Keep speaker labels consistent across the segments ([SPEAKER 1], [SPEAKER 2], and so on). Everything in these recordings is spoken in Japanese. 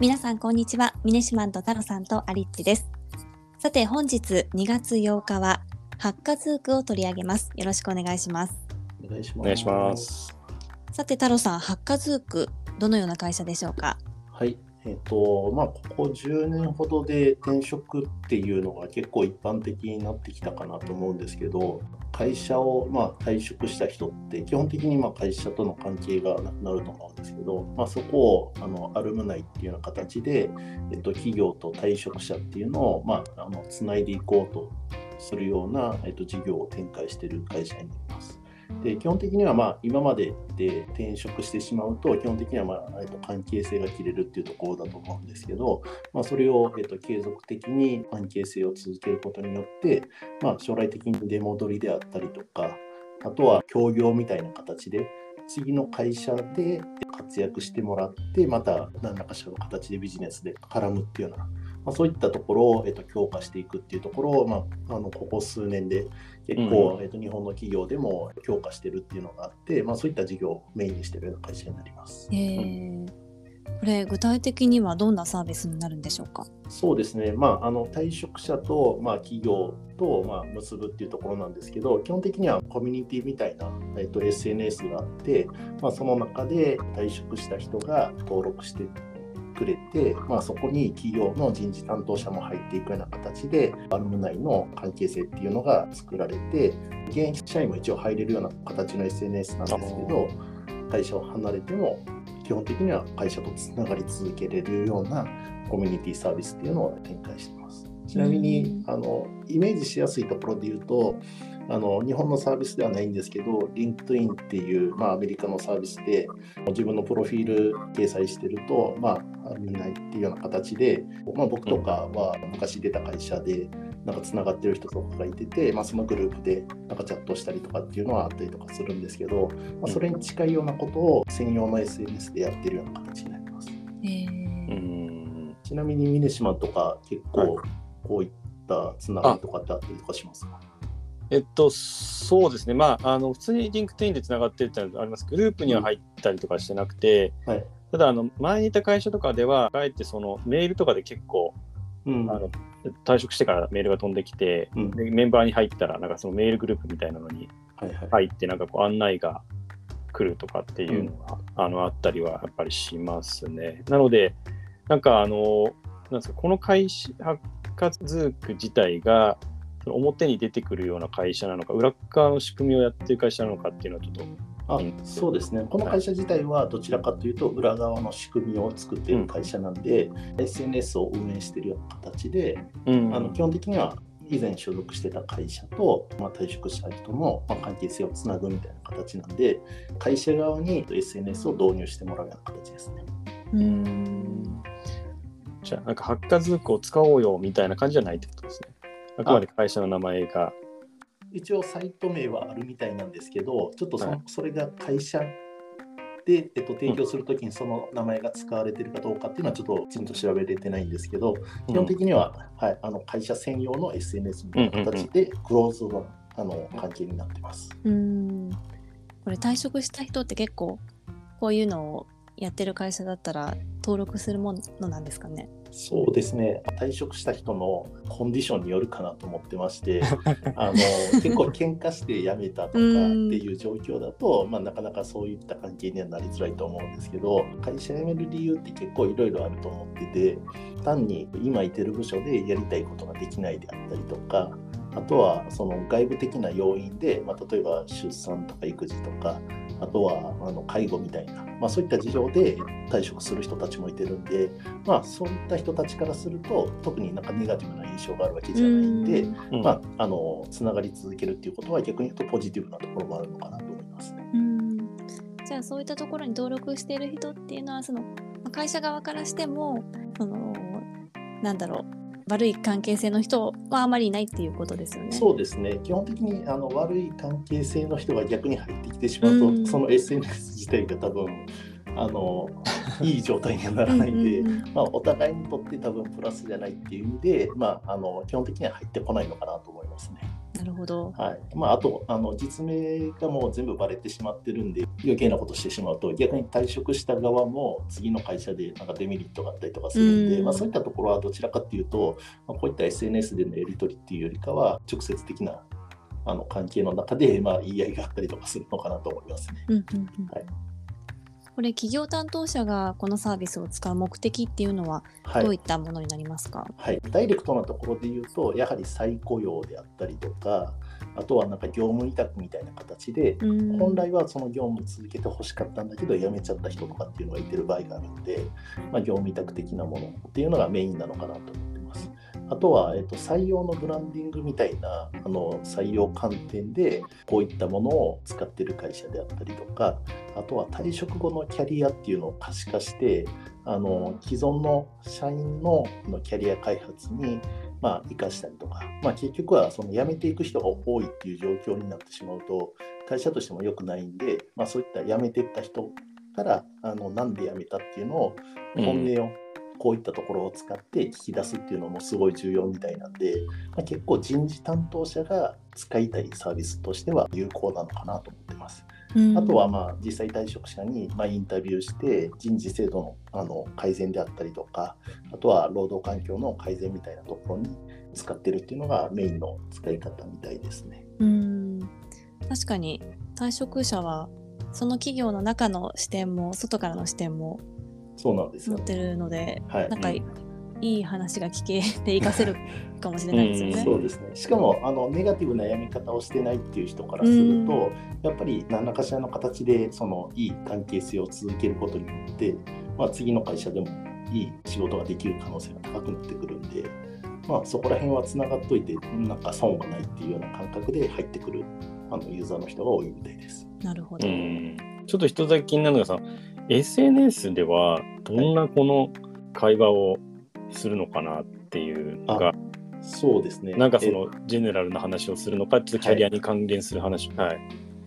[SPEAKER 1] 皆さんこんにちはミネシマンと太郎さんとアリッチですさて本日2月8日はハッカズークを取り上げますよろしくお願いします
[SPEAKER 2] お願いします。
[SPEAKER 3] お願いします。
[SPEAKER 1] さて太郎さんハッカズークどのような会社でしょうか？
[SPEAKER 2] はい。えっ、と、まあ、ここ10年ほどで転職っていうのが結構一般的になってきたかなと思うんですけど、会社をまあ退職した人って基本的にま会社との関係がなくなると思うんですけど、まあ、そこをあのアルムナイっていうような形で、えっと、企業と退職者っていうのをまああのつないでいこうとするような、えっと、事業を展開してる会社に。で基本的にはまあ今までで転職してしまうと基本的にはまあえっと関係性が切れるっていうところだと思うんですけど、まあ、それをえっと継続的に関係性を続けることによって、まあ、将来的に出戻りであったりとかあとは協業みたいな形で次の会社で活躍してもらってまた何らかしらの形でビジネスで絡むっていうような、まあ、そういったところを、えっと、強化していくっていうところを、まあ、あのここ数年で結構、えっと、日本の企業でも強化してるっていうのがあって、まあ、そういった事業をメインにしてるような会社になります。
[SPEAKER 1] えー、これ具体的にはどんなサービスになるんでしょうか？
[SPEAKER 2] そうですね、まあ、あの退職者と、まあ、企業と、まあ、結ぶっていうところなんですけど、基本的にはコミュニティみたいな、えっと、SNS があって、まあ、その中で退職した人が登録してくれて、まあ、そこに企業の人事担当者も入っていくような形で、アルム内の関係性っていうのが作られて、現役社員も一応入れるような形の SNS なんですけど、会社を離れても、基本的には会社とつながり続けれるようなコミュニティサービスっていうのを展開しています。ちなみにあのイメージしやすいところで言うとあの日本のサービスではないんですけど LinkedIn っていう、まあ、アメリカのサービスで自分のプロフィール掲載してると、まあ、みんなっていうような形で、まあ、僕とかは昔出た会社でなんかつながってる人とかがいてて、まあ、そのグループでなんかチャットしたりとかっていうのはあったりとかするんですけど、まあ、それに近いようなことを専用の SNS でやってるような形になります。
[SPEAKER 1] えー
[SPEAKER 3] うん。
[SPEAKER 2] ちなみにミネシマンとか結構こういったつながりとかってあったりとかしますか？
[SPEAKER 3] えっと、そうですね。まあ、あの、普通に LinkedIn でつながってるってのはあります。グループには入ったりとかしてなくて、
[SPEAKER 2] はい。
[SPEAKER 3] ただ、あの、前にいた会社とかでは、あえてそのメールとかで結構、
[SPEAKER 2] うん
[SPEAKER 3] あの、退職してからメールが飛んできて、
[SPEAKER 2] うん
[SPEAKER 3] でメンバーに入ったら、なんかそのメールグループみたいなのに。入って、なんかこう案内が来るとかっていうのが、あのあったりはやっぱりしますね。なので、なんかあの、なんですか、この会社、ハッカズーク自体が、その表に出てくるような会社なのか、裏側の仕組みをやってる会社なのかっていうのはちょっと、
[SPEAKER 2] あそうですね。この会社自体はどちらかというと裏側の仕組みを作っている会社なんで、SNS を運営しているような形で、
[SPEAKER 3] うん
[SPEAKER 2] あの基本的には以前所属してた会社と、まあ、退職した人の、まあ、関係性をつなぐみたいな形なんで、会社側に SNS を導入してもらうような形ですね。
[SPEAKER 1] うーん
[SPEAKER 3] じゃあ、なんかハッカズークを使おうよみたいな感じじゃないってことですね。あくまで会社の名前が。
[SPEAKER 2] 一応サイト名はあるみたいなんですけど、ちょっとそ,、
[SPEAKER 3] はい
[SPEAKER 2] それが会社で、えっと、提供するときにその名前が使われてるかどうかっていうのはちょっときちんと調べれてないんですけど、基本的には、はい、あの会社専用の SNS みたいな形でクローズのあの関係になってます。
[SPEAKER 1] うーんこれ退職した人って結構こういうのをやってる会社だったら登録するものなんですかね。
[SPEAKER 2] そうですね。退職した人のコンディションによるかなと思ってまして あの結構喧嘩して辞めたとかっていう状況だと、まあ、なかなかそういった関係にはなりづらいと思うんですけど会社辞める理由って結構いろいろあると思ってて単に今いてる部署でやりたいことができないであったりとかあとはその外部的な要因で、まあ、例えば出産とか育児とかあとはあの介護みたいな、まあ、そういった事情で退職する人たちもいてるんで、まあ、そういった人たちからすると特になんかネガティブな印象があるわけじゃないんで、
[SPEAKER 3] うん
[SPEAKER 2] まあ、あのつながり続けるっていうことは逆に言うとポジティブなところもあるのかなと思いますね。
[SPEAKER 1] うんじゃあそういったところに登録している人っていうのはそのまあ会社側からしてもそのなんだろう悪い関係性の人はあまりいないっていうことですよね。
[SPEAKER 2] そうですね基本的にあの悪い関係性の人が逆に入ってきてしまうと、
[SPEAKER 1] うん
[SPEAKER 2] その SNS 自体が多分あの いい状態にはならないんで。まあ、お互いにとって多分プラスじゃないっていう意味で、まあ、あの基本的には入ってこないのかなと思いますね。
[SPEAKER 1] なるほど。
[SPEAKER 2] はいまあ、あとあの実名がもう全部バレてしまってるんで余計なことしてしまうと逆に退職した側も次の会社でなんかデメリットがあったりとかするんで、
[SPEAKER 1] うん
[SPEAKER 2] まあ、そういったところはどちらかっていうと、まあ、こういった SNS でのやり取りっていうよりかは直接的なあの関係の中で、まあ、言い合いがあったりとかするのかなと思いますね。
[SPEAKER 1] うんうんうん
[SPEAKER 2] はい
[SPEAKER 1] これ企業担当者がこのサービスを使う目的っていうのは
[SPEAKER 2] はい。
[SPEAKER 1] どういったものになりますか、
[SPEAKER 2] はい、ダイレクトなところで言うと、やはり再雇用であったりとか、あとはなんか業務委託みたいな形で、
[SPEAKER 1] うん。
[SPEAKER 2] 本来はその業務続けてほしかったんだけど、辞めちゃった人とかっていうのがいてる場合があるので、まあ、業務委託的なものっていうのがメインなのかなと。思って。あとは、えっと、採用のブランディングみたいなあの採用観点でこういったものを使ってる会社であったりとかあとは退職後のキャリアっていうのを可視化してあの既存の社員のキャリア開発にまあ、生かしたりとか、まあ、結局はその辞めていく人が多いっていう状況になってしまうと会社としても良くないんで、まあ、そういった辞めていった人からあのなんで辞めたっていうのを本音をこういったところを使って聞き出すっていうのもすごい重要みたいなんで、まあ、結構人事担当者が使いたいサービスとしては有効なのかなと思ってます。
[SPEAKER 1] うん
[SPEAKER 2] あとはまあ実際退職者にまあインタビューして人事制度のあの改善であったりとかあとは労働環境の改善みたいなところに使ってるっていうのがメインの使い方みたいですね。
[SPEAKER 1] うん確かに退職者はその企業の中の視点も外からの視点も
[SPEAKER 2] そうなんですよ、
[SPEAKER 1] 持ってるので、
[SPEAKER 2] はい。
[SPEAKER 1] なんかい,、
[SPEAKER 3] うん。
[SPEAKER 1] いい話が聞けて活かせるかもしれないですよね。
[SPEAKER 2] そうですね。しかもあのネガティブな辞め方をしてないっていう人からすると、やっぱり何らかしらの形でそのいい関係性を続けることによって、まあ、次の会社でもいい仕事ができる可能性が高くなってくるんで、まあ、そこら辺はつながっといてなんか損がないっていうような感覚で入ってくるあのユーザーの人が多いみたいです。
[SPEAKER 1] なるほど。
[SPEAKER 3] うん。ちょっと一つだけ気になるのがさ SNS ではどんなこの会話をするのかなっていうのが、
[SPEAKER 2] そうですね。
[SPEAKER 3] なんかそのジェネラルな話をするのかちょっとキャリアに関連する話。はい、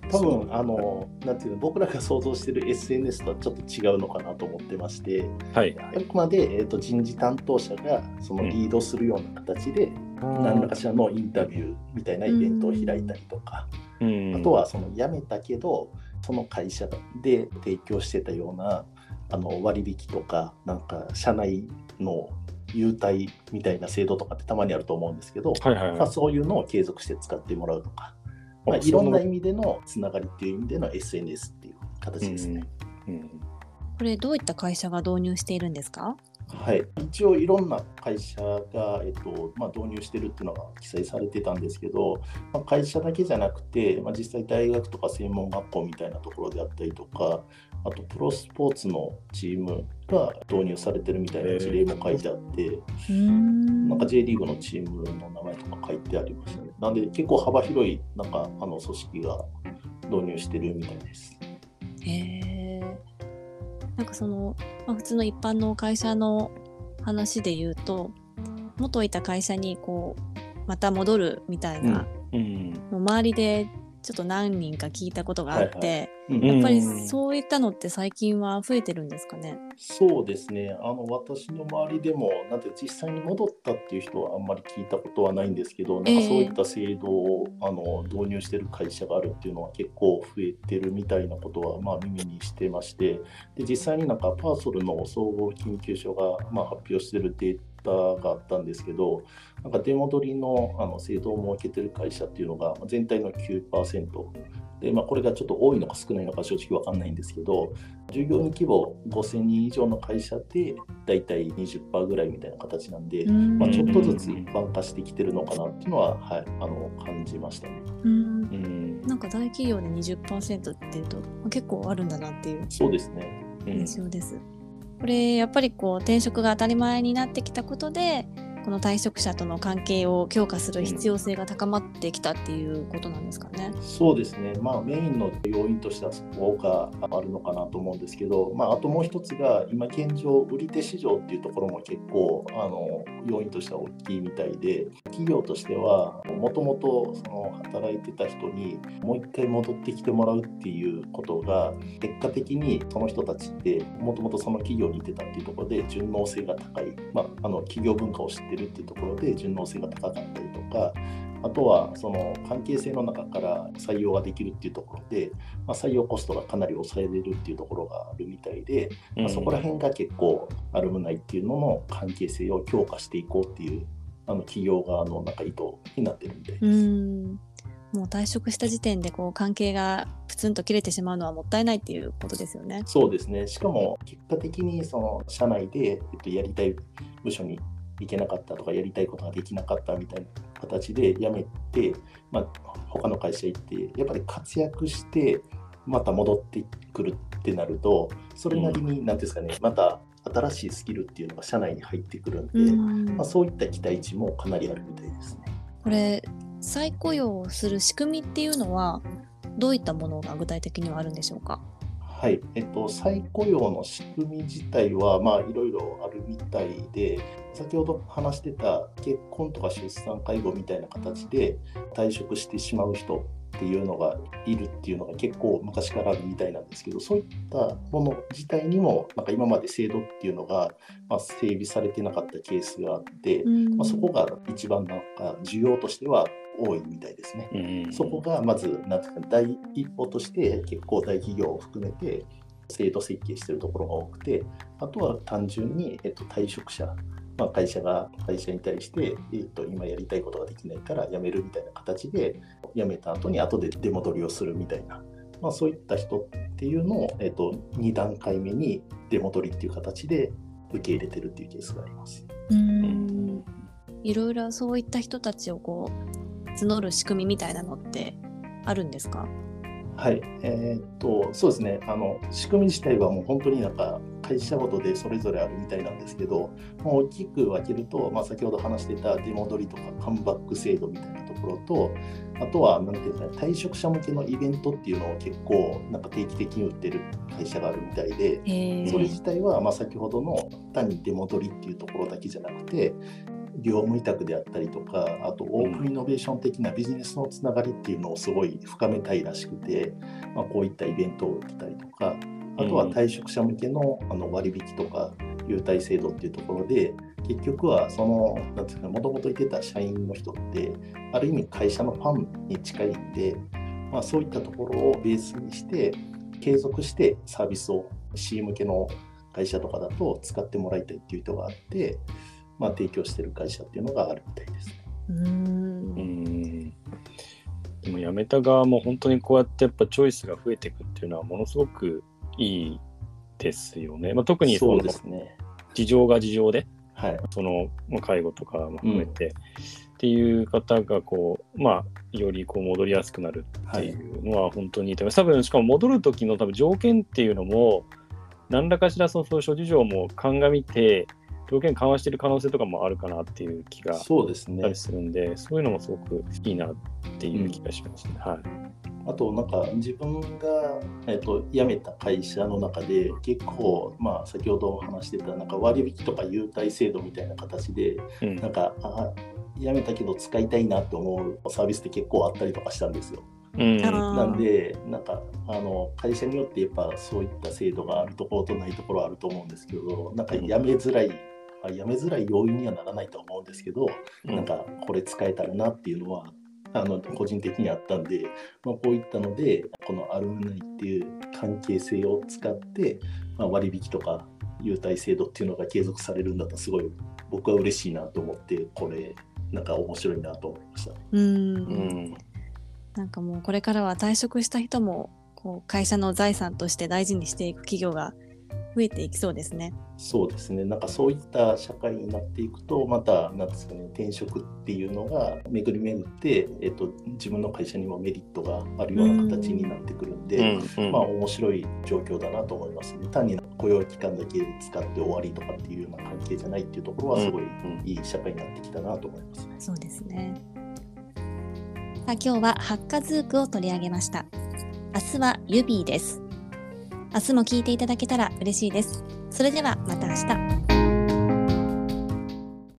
[SPEAKER 2] 多分あのなんていうの僕らが想像してる SNS とはちょっと違うのかなと思ってまして。
[SPEAKER 3] はい。
[SPEAKER 2] あくまで、えー、と人事担当者がそのリードするような形で、何らかしらのインタビューみたいなイベントを開いたりとか、
[SPEAKER 3] うん。
[SPEAKER 2] あとはその辞めたけどその会社で提供してたようなあの割引とかなんか社内の優待みたいな制度とかってたまにあると思うんですけど、
[SPEAKER 3] はいはいはい。
[SPEAKER 2] まあ、そういうのを継続して使ってもらうとか、まあ、
[SPEAKER 3] あ
[SPEAKER 2] いろんな意味でのつながりっていう意味での SNS っていう形ですね。
[SPEAKER 3] うん。
[SPEAKER 1] これどういった会社が導入しているんですか？
[SPEAKER 2] はい、一応いろんな会社が、えっとまあ、導入してるっていうのが記載されてたんですけど、まあ、会社だけじゃなくて、まあ、実際大学とか専門学校みたいなところであったりとかあとプロスポーツのチームが導入されてるみたいな事例も書いてあって、
[SPEAKER 1] うん
[SPEAKER 2] なんか J リーグのチームの名前とか書いてありましたね。なんで結構幅広いなんかあの組織が導入してるみたいです。
[SPEAKER 1] へえなんかその、まあ、普通の一般の会社の話で言うと元いた会社にこうまた戻るみたいな、
[SPEAKER 3] うん。
[SPEAKER 1] もう周りでちょっと何人か聞いたことがあって、
[SPEAKER 2] うん
[SPEAKER 1] やっぱり
[SPEAKER 3] うん
[SPEAKER 1] そういったのって最近は増えてるんですかね？
[SPEAKER 2] そうですね、あの私の周りでも、なんて実際に戻ったっていう人はあんまり聞いたことはないんですけど、なんかそういった制度を、あの導入してる会社があるっていうのは結構増えてるみたいなことは、まあ、耳にしてまして、で実際になんかパーソルの総合研究所が、まあ、発表してるデータがあったんですけど、なんか出戻りのあの制度を設けてる会社っていうのがまあ全体の9%。でまあ、これがちょっと多いのか少ないのか正直わかんないんですけど、従業員規模5000人以上の会社でだいたい20%ぐらいみたいな形なんで、
[SPEAKER 1] うん
[SPEAKER 2] まあ、ちょっとずつ一般化してきてるのかなっていうのは、はい、あの感じましたね。
[SPEAKER 1] うん
[SPEAKER 3] うん
[SPEAKER 1] なんか大企業で20%っていうとまあ結構あるんだなっていう
[SPEAKER 2] そうですね。
[SPEAKER 3] うん
[SPEAKER 1] 印象です。これやっぱりこう転職が当たり前になってきたことでこの退職者との関係を強化する必要性が高まってきたっていうことなんですかね。
[SPEAKER 2] そうですね、まあ、メインの要因としてはそこがあるのかなと思うんですけど、まあ、あともう一つが、今現状、売り手市場っていうところも結構あの要因としては大きいみたいで、企業としては、もともと働いてた人にもう一回戻ってきてもらうっていうことが、結果的にその人たちって、もともとその企業にいてたっていうところで順応性が高い、まあ、あの企業文化を知っててるっていうところで順応性が高かったりとかあとはその関係性の中から採用ができるっていうところで、まあ、採用コストがかなり抑えれるっていうところがあるみたいで、まあ、そこら辺が結構アルムナイっていうのの関係性を強化していこうっていうあの企業側のなんか意図になってるみたいです。
[SPEAKER 1] うんもう退職した時点でこう関係がプツンと切れてしまうのはもったいないっていうことですよね。
[SPEAKER 2] そうですね。しかも結果的にその社内で、えっと、やりたい部署に行けなかったとかやりたいことができなかったみたいな形で辞めて、まあ、他の会社行ってやっぱり活躍してまた戻ってくるってなるとそれなりに何ですかねまた新しいスキルっていうのが社内に入ってくるんで、
[SPEAKER 1] うん。
[SPEAKER 2] まあ、そういった期待値もかなりあるみたいですね。
[SPEAKER 1] これ再雇用をする仕組みっていうのはどういったものが具体的にはあるんでしょうか？
[SPEAKER 2] はい、えっと、再雇用の仕組み自体は、まあ、いろいろあるみたいで、先ほど話してた結婚とか出産、介護みたいな形で退職してしまう人っていうのがいるっていうのが結構昔からあるみたいなんですけど、そういったもの自体にも、なんか今まで制度っていうのが、まあ、整備されてなかったケースがあって、
[SPEAKER 1] うん。
[SPEAKER 2] まあ、そこが一番なんか需要としては多いみたいですね。
[SPEAKER 3] うん
[SPEAKER 2] そこがまず、なんていうか、第一歩として、結構大企業を含めて、制度設計してるところが多くて、あとは単純に、えっと、退職者、まあ、会社が会社に対して、えっと、今やりたいことができないから辞めるみたいな形で、辞めた後に後で出戻りをするみたいな、まあ、そういった人っていうのを、えっと、2段階目に出戻りっていう形で受け入れてるっていうケースがあります。
[SPEAKER 1] うんいろいろそういった人たちをこう募る仕組みみたいなのってあるんですか？
[SPEAKER 2] はい、えーっと、そうですね、あの仕組み自体はもう本当になんか会社ごとでそれぞれあるみたいなんですけど、まあ大きく分けると、まあ、先ほど話してた出戻りとかカムバック制度みたいなところと、あとは、なんていうんですかね、退職者向けのイベントっていうのを結構なんか定期的に売ってる会社があるみたいで、
[SPEAKER 1] へ
[SPEAKER 2] それ自体はまあ先ほどの単に出戻りっていうところだけじゃなくて、業務委託であったりとか、あとオープンイノベーション的なビジネスのつながりっていうのをすごい深めたいらしくて、まあ、こういったイベントを受けたりとか、あとは退職者向けのあの割引とか優待制度っていうところで、結局はその、なんていうか、もともといてた社員の人って、ある意味会社のファンに近いんで、まあ、そういったところをベースにして、継続してサービスを C 向けの会社とかだと使ってもらいたいっていう人があって、まあ、提供してる会社っていうのがあるみたいですね。
[SPEAKER 1] うん
[SPEAKER 3] うんでも辞めた側も本当にこうやってやっぱチョイスが増えていくっていうのはものすごくいいですよね。まあ、特にそ
[SPEAKER 2] そう
[SPEAKER 3] の
[SPEAKER 2] ですね。
[SPEAKER 3] 事情が事情で
[SPEAKER 2] はい。
[SPEAKER 3] そのまあ介護とかも含めて、っていう方がこうまあよりこう戻りやすくなるっていうのは本当にいいと思います。多分しかも戻る時の多分条件っていうのも何らかしらそのそういう諸事情も鑑みて条件緩和してる可能性とかもあるかなっていう気が
[SPEAKER 2] そうですね
[SPEAKER 3] たり。するんで、そういうのもすごくいいなっていう気がしますね。はい。
[SPEAKER 2] あと、なんか自分が、えっと辞めた会社の中で、結構、まあ、先ほど話してたなんか割引とか優待制度みたいな形で、
[SPEAKER 3] うん
[SPEAKER 2] なんか、あ辞めたけど使いたいなと思うサービスって結構あったりとかしたんですよ。
[SPEAKER 3] うん
[SPEAKER 2] なんで、なんかあの会社によってやっぱそういった制度があるところとないところあると思うんですけど、なんか辞めづらい、あ辞めづらい要因にはならないと思うんですけど、
[SPEAKER 3] うん。
[SPEAKER 2] なんかこれ使えたらなっていうのは、あの個人的にあったんで、まあ、こういったので、このアルムナイっていう関係性を使って、まあ、割引とか優待制度っていうのが継続されるんだったら、すごい僕は嬉しいなと思って、これ、なんか面白いなと思いました。
[SPEAKER 1] うん。
[SPEAKER 3] うん。
[SPEAKER 1] なんかもうこれからは退職した人もこう会社の財産として大事にしていく企業が増えていきそうですね。
[SPEAKER 2] そうですね、なんかそういった社会になっていくと、また、なんですかね、転職っていうのが巡り巡って、えっと、自分の会社にもメリットがあるような形になってくるんで、
[SPEAKER 3] うん
[SPEAKER 2] まあ、面白い状況だなと思いますね。単に雇用期間だけ使って終わりとかっていうような関係じゃないっていうところは、すごい
[SPEAKER 3] うん
[SPEAKER 2] いい社会になってきたなと思いますね。
[SPEAKER 1] そうですね。さあ今日はハッカズークを取り上げました。明日はユビーです。明日も聞いていただけたら嬉しいです。それではまた明日。